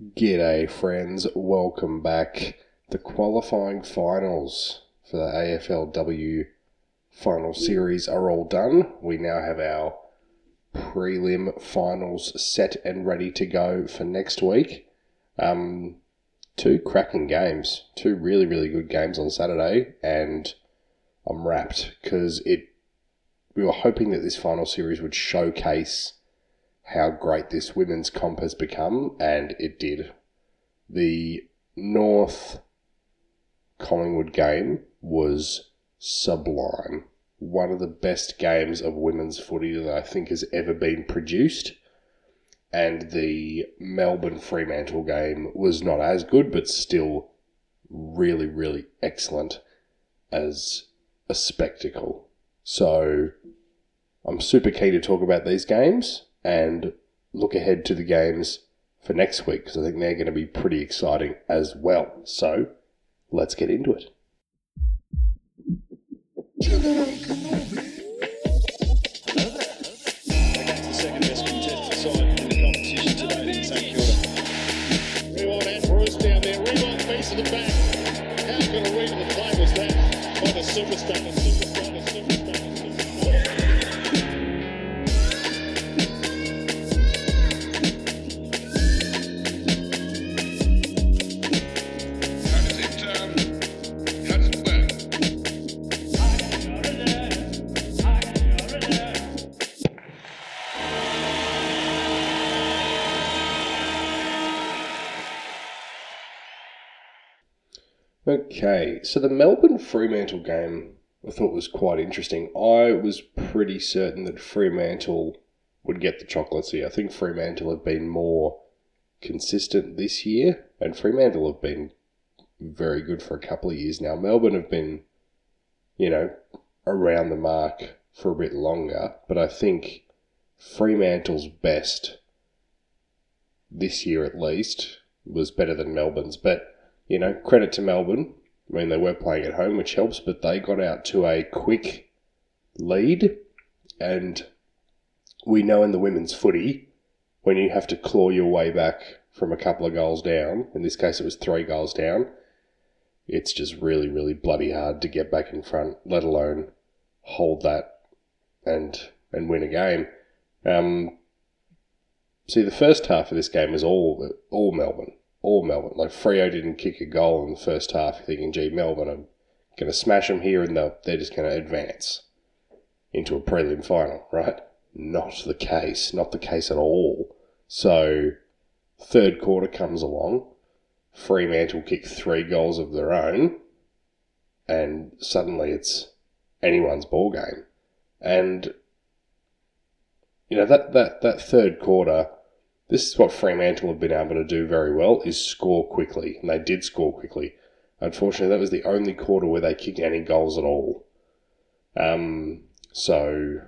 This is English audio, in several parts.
G'day, friends. Welcome back. The qualifying finals for the AFLW final series are all done. We now have our prelim finals set and ready to go for next week. Um, two cracking games, two really, really good games on Saturday, and I'm wrapped because it. We were hoping that this final series would showcase how great this women's comp has become, and it did. The North Collingwood game was sublime. One of the best games of women's footy that I think has ever been produced. And the Melbourne Fremantle game was not as good, but still really, really excellent as a spectacle. So I'm super keen to talk about these games and look ahead to the games for next week because I think they're going to be pretty exciting as well. So let's get into it. Against Okay, so the Melbourne Fremantle game I thought was quite interesting. I was pretty certain that Fremantle would get the chocolates here. I think Fremantle have been more consistent this year, and Fremantle have been very good for a couple of years now. Melbourne have been, you know, around the mark for a bit longer, but I think Fremantle's best this year at least was better than Melbourne's. But, you know, credit to Melbourne. I mean, they were playing at home, which helps, but they got out to a quick lead. And we know in the women's footy, when you have to claw your way back from a couple of goals down, in this case it was three goals down, it's just really, really bloody hard to get back in front, let alone hold that and and win a game. Um, see, the first half of this game was all all Melbourne, all Melbourne. Like Freo didn't kick a goal in the first half. Thinking, gee, Melbourne are going to smash them here, and they're just going to advance into a prelim final, right? Not the case. Not the case at all. So, third quarter comes along. Fremantle kick three goals of their own, and suddenly it's anyone's ball game. And you know that that that third quarter, this is what Fremantle have been able to do very well is score quickly, and they did score quickly. Unfortunately, that was the only quarter where they kicked any goals at all. Um, so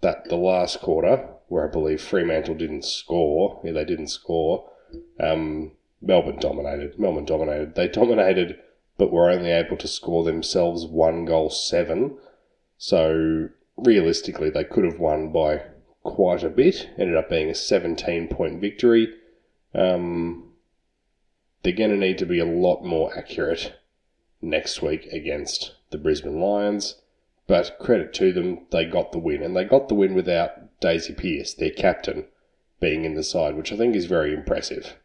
that the last quarter, where I believe Fremantle didn't score, yeah, they didn't score. Um, Melbourne dominated. Melbourne dominated. They dominated, but were only able to score themselves one goal seven. So realistically, they could have won by quite a bit. Ended up being a 17 point victory. Um, they're going to need to be a lot more accurate next week against the Brisbane Lions. But credit to them, they got the win. And they got the win without Daisy Pearce, their captain, being in the side, which I think is very impressive.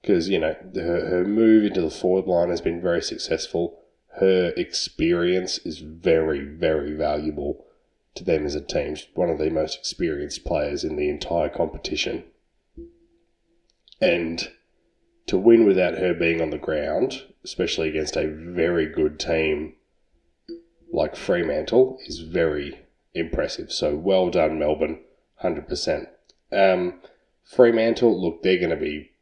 Because, you know, her, her move into the forward line has been very successful. Her experience is very, very valuable to them as a team. One of the most experienced players in the entire competition. And to win without her being on the ground, especially against a very good team like Fremantle, is very impressive. So well done, Melbourne, 100%. Um, Fremantle, look, they're going to be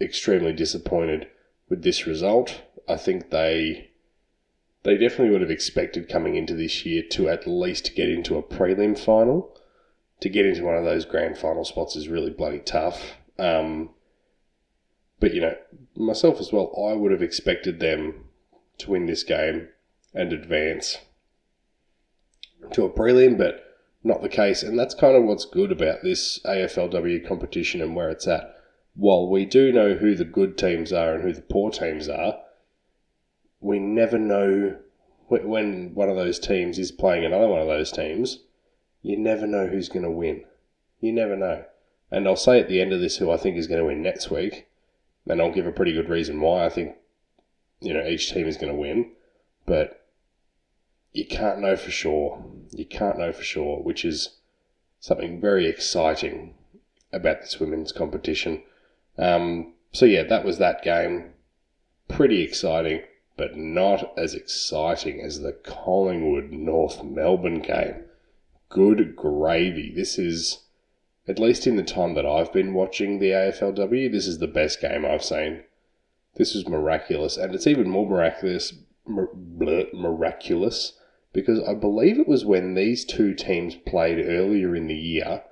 extremely disappointed with this result. I think they they definitely would have expected coming into this year to at least get into a prelim final. To get into one of those grand final spots is really bloody tough. Um, but you know, myself as well, I would have expected them to win this game and advance to a prelim, but not the case. And that's kind of what's good about this AFLW competition and where it's at. while we do know who the good teams are and who the poor teams are, we never know when one of those teams is playing another one of those teams. You never know who's going to win. You never know. And I'll say at the end of this who I think is going to win next week, and I'll give a pretty good reason why I think you know each team is going to win, but you can't know for sure. You can't know for sure, which is something very exciting about this women's competition. Um, so yeah, that was that game. Pretty exciting, but not as exciting as the Collingwood North Melbourne game. Good gravy. This is, at least in the time that I've been watching the AFLW, this is the best game I've seen. This was miraculous, and it's even more miraculous, mir- bleh, miraculous because I believe it was when these two teams played earlier in the year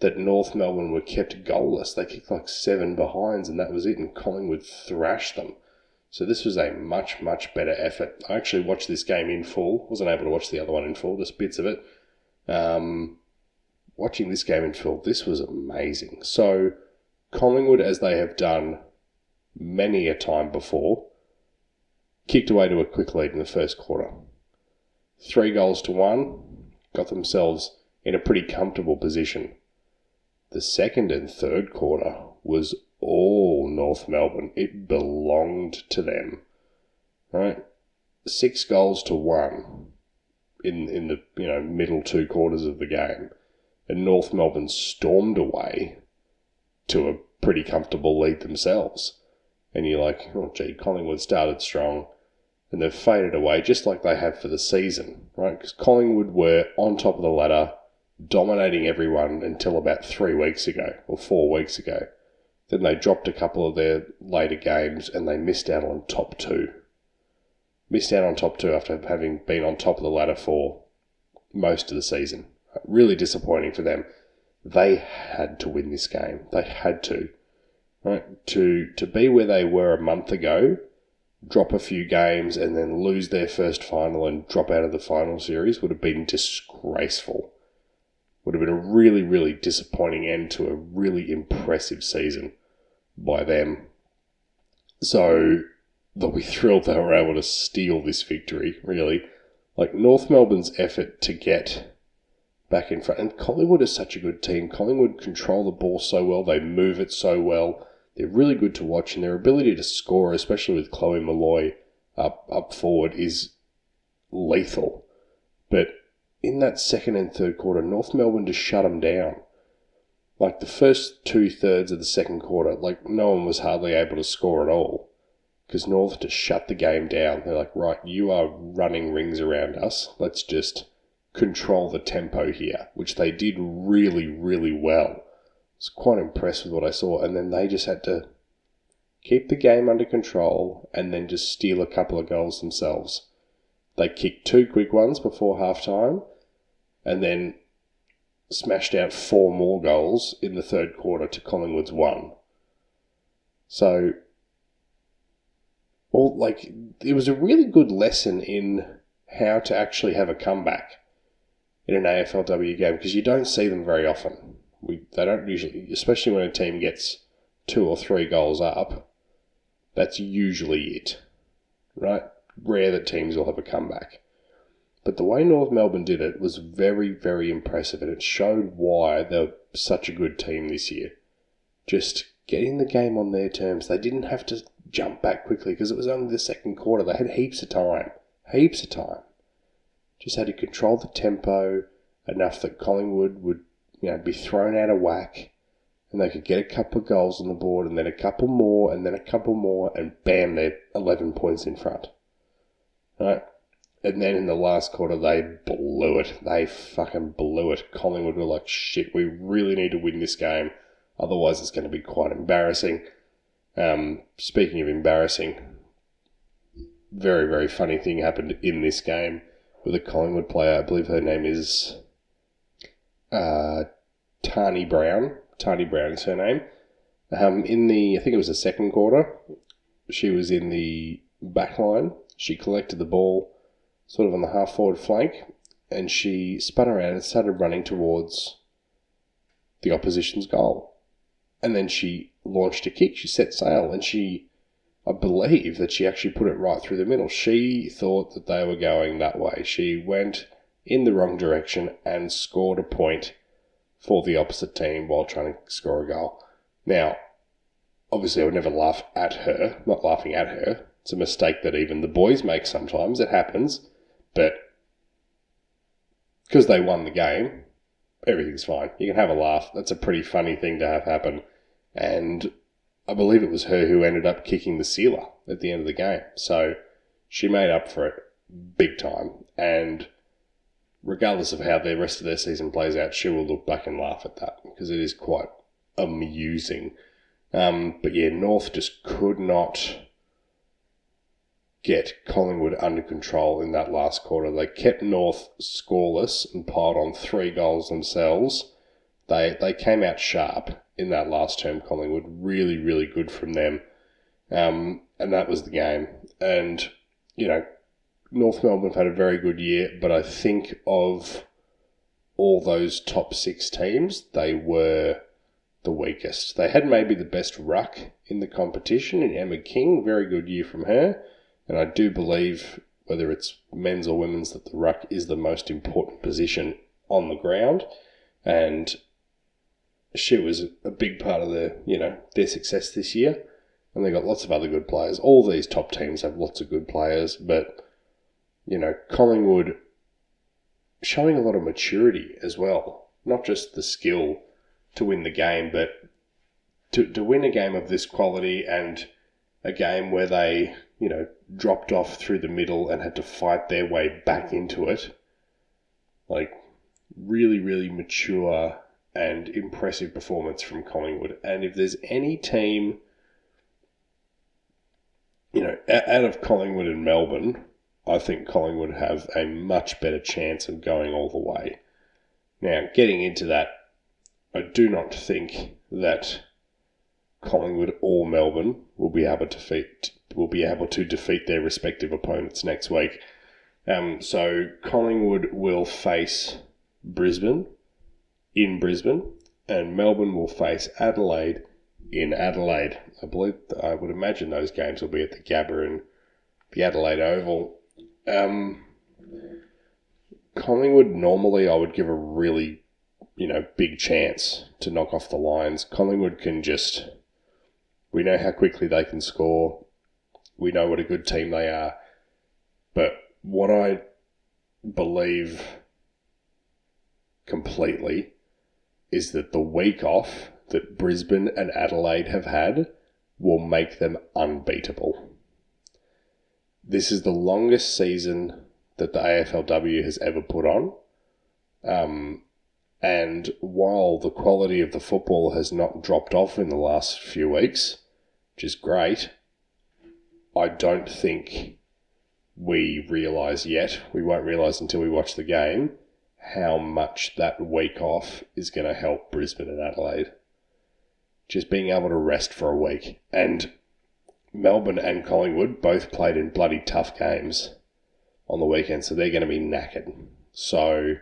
that North Melbourne were kept goalless. They kicked like seven behinds, and that was it, and Collingwood thrashed them. So this was a much, much better effort. I actually watched this game in full. Wasn't able to watch the other one in full, just bits of it. Um, watching this game in full, this was amazing. So Collingwood, as they have done many a time before, kicked away to a quick lead in the first quarter. Three goals to one, got themselves in a pretty comfortable position. The second and third quarter was all North Melbourne. It belonged to them. Right? Six goals to one in in the you know middle two quarters of the game. And North Melbourne stormed away to a pretty comfortable lead themselves. And you're like, oh gee, Collingwood started strong and they've faded away just like they have for the season, right? Because Collingwood were on top of the ladder, dominating everyone until about three weeks ago or four weeks ago. Then they dropped a couple of their later games and they missed out on top two. Missed out on top two after having been on top of the ladder for most of the season. Really disappointing for them. They had to win this game. They had to. Right? To to be where they were a month ago drop a few games and then lose their first final and drop out of the final series would have been disgraceful. Would have been a really, really disappointing end to a really impressive season by them. So they'll be thrilled they were able to steal this victory, really. Like North Melbourne's effort to get back in front. And Collingwood is such a good team. Collingwood control the ball so well, they move it so well they're really good to watch, and their ability to score, especially with Chloe Molloy up up forward, is lethal. But in that second and third quarter, North Melbourne just shut them down. Like the first two thirds of the second quarter, like no one was hardly able to score at all because North just shut the game down. They're like, right, you are running rings around us. Let's just control the tempo here, which they did really, really well I was quite impressed with what I saw. And then they just had to keep the game under control and then just steal a couple of goals themselves. They kicked two quick ones before halftime, and then smashed out four more goals in the third quarter to Collingwood's one. So, all like it was a really good lesson in how to actually have a comeback in an AFLW game because you don't see them very often. We they don't usually, especially when a team gets two or three goals up. That's usually it, right? Rare that teams will have a comeback. But the way North Melbourne did it was very, very impressive, and it showed why they're such a good team this year. Just getting the game on their terms. They didn't have to jump back quickly because it was only the second quarter. They had heaps of time. Heaps of time. Just had to control the tempo enough that Collingwood would you know, be thrown out of whack and they could get a couple of goals on the board and then a couple more and then a couple more and bam, they're 11 points in front. Right? And then in the last quarter, they blew it. They fucking blew it. Collingwood were like, shit, we really need to win this game. Otherwise, it's going to be quite embarrassing. Um, speaking of embarrassing, very, very funny thing happened in this game with a Collingwood player. I believe her name is uh, Tarni Brown. Tarni Brown is her name. Um, in the, I think it was the second quarter, she was in the back line. She collected the ball sort of on the half forward flank and she spun around and started running towards the opposition's goal. And then she launched a kick. She set sail, and she, I believe that she actually put it right through the middle. She thought that they were going that way. She went in the wrong direction and scored a point for the opposite team while trying to score a goal. Now, obviously, I would never laugh at her. Not laughing at her. It's a mistake that even the boys make sometimes. It happens, but because they won the game, everything's fine. You can have a laugh. That's a pretty funny thing to have happen. And I believe it was her who ended up kicking the sealer at the end of the game. So she made up for it big time. And regardless of how the rest of their season plays out, she will look back and laugh at that because it is quite amusing. Um, but yeah, North just could not get Collingwood under control in that last quarter. They kept North scoreless and piled on three goals themselves. They they came out sharp in that last term. Collingwood really really good from them, um, and that was the game. And you know, North Melbourne have had a very good year, but I think of all those top six teams, they were the weakest. They had maybe the best ruck in the competition in Emma King, very good year from her. And I do believe, whether it's men's or women's, that the ruck is the most important position on the ground. And she was a big part of their, you know, their success this year. And they got lots of other good players. All these top teams have lots of good players, but you know, Collingwood showing a lot of maturity as well. Not just the skill to win the game, but to, to win a game of this quality and a game where they, you know, dropped off through the middle and had to fight their way back into it. Like, really, really mature and impressive performance from Collingwood. And if there's any team, you know, out of Collingwood and Melbourne, I think Collingwood have a much better chance of going all the way. Now, getting into that, I do not think that Collingwood or Melbourne will be able to defeat will be able to defeat their respective opponents next week. Um, so Collingwood will face Brisbane in Brisbane, and Melbourne will face Adelaide in Adelaide. I believe I would imagine those games will be at the Gabba and the Adelaide Oval. Um, Collingwood normally I would give a really, you know, big chance to knock off the Lions. Collingwood can just, we know how quickly they can score. We know what a good team they are. But what I believe completely is that the week off that Brisbane and Adelaide have had will make them unbeatable. This is the longest season that the AFLW has ever put on. Um, and while the quality of the football has not dropped off in the last few weeks, which is great, I don't think we realise yet, we won't realise until we watch the game, how much that week off is going to help Brisbane and Adelaide. Just being able to rest for a week. And Melbourne and Collingwood both played in bloody tough games on the weekend, so they're going to be knackered. So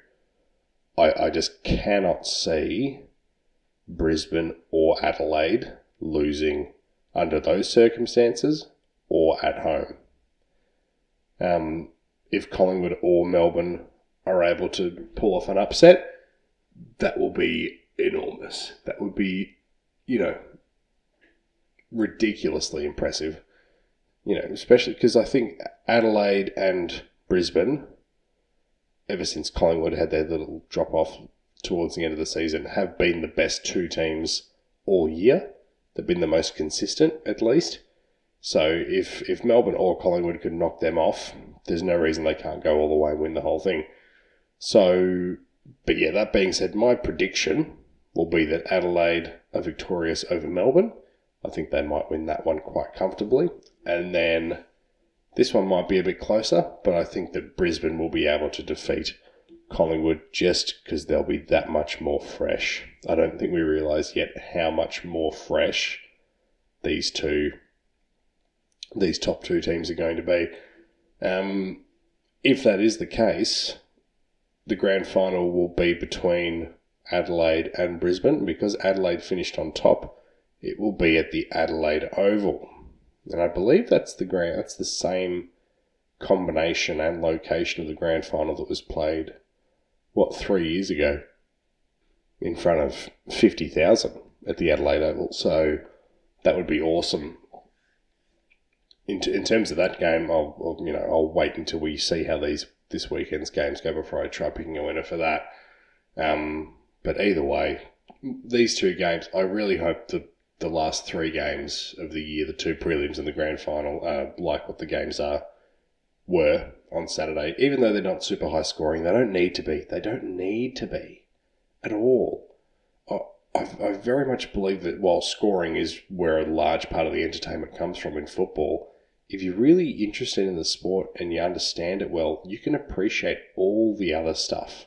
I, I just cannot see Brisbane or Adelaide losing under those circumstances at home. Um, if Collingwood or Melbourne are able to pull off an upset, that will be enormous. That would be, you know, ridiculously impressive. You know, especially because I think Adelaide and Brisbane, ever since Collingwood had their little drop off towards the end of the season, have been the best two teams all year. They've been the most consistent, at least. So if if Melbourne or Collingwood could knock them off, there's no reason they can't go all the way and win the whole thing. So, but yeah, that being said, my prediction will be that Adelaide are victorious over Melbourne I think they might win that one quite comfortably. And then this one might be a bit closer, but I think that Brisbane will be able to defeat Collingwood just because they'll be that much more fresh. I don't think we realise yet how much more fresh these two, these top two teams are going to be. Um, if that is the case, the grand final will be between Adelaide and Brisbane because Adelaide finished on top it will be at the Adelaide Oval. And I believe that's the grand that's the same combination and location of the grand final that was played what, three years ago in front of fifty thousand at the Adelaide Oval. So that would be awesome. In, in terms of that game, I'll, I'll you know I'll wait until we see how these this weekend's games go before I try picking a winner for that. Um, but either way, these two games, I really hope the the last three games of the year, the two prelims and the grand final, are like what the games are were on Saturday. Even though they're not super high scoring, they don't need to be. They don't need to be at all. I, I, I very much believe that while scoring is where a large part of the entertainment comes from in football, if you're really interested in the sport and you understand it well, you can appreciate all the other stuff.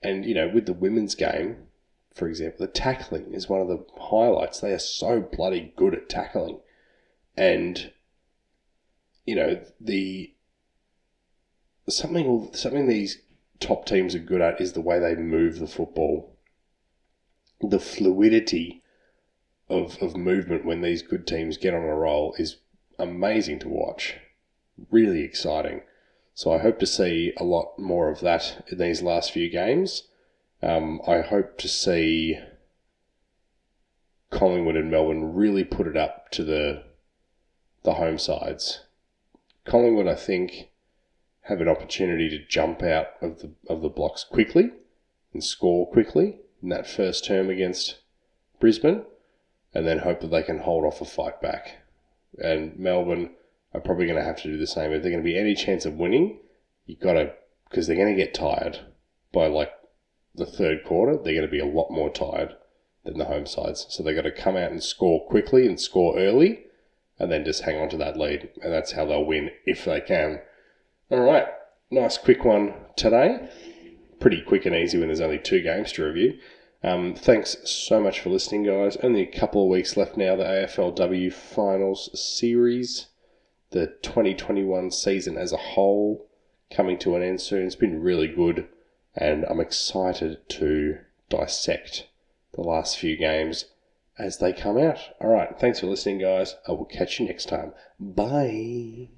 And, you know, with the women's game, for example, the tackling is one of the highlights. They are so bloody good at tackling. And, you know, the something something these top teams are good at is the way they move the football. The fluidity of, of movement when these good teams get on a roll is amazing to watch. Really exciting. So I hope to see a lot more of that in these last few games. Um, I hope to see Collingwood and Melbourne really put it up to the the home sides. Collingwood, I think, have an opportunity to jump out of the of the blocks quickly and score quickly in that first term against Brisbane, and then hope that they can hold off a fight back. And Melbourne are probably going to have to do the same. If they're going to be any chance of winning, you've got to because they're going to get tired by like the third quarter. They're going to be a lot more tired than the home sides, so they've got to come out and score quickly and score early, and then just hang on to that lead, and that's how they'll win if they can. All right, nice quick one today. Pretty quick and easy when there's only two games to review. Um, thanks so much for listening, guys. Only a couple of weeks left now. The AFLW Finals Series, the 2021 season as a whole, coming to an end soon. It's been really good, and I'm excited to dissect the last few games as they come out. All right, thanks for listening, guys. I will catch you next time. Bye.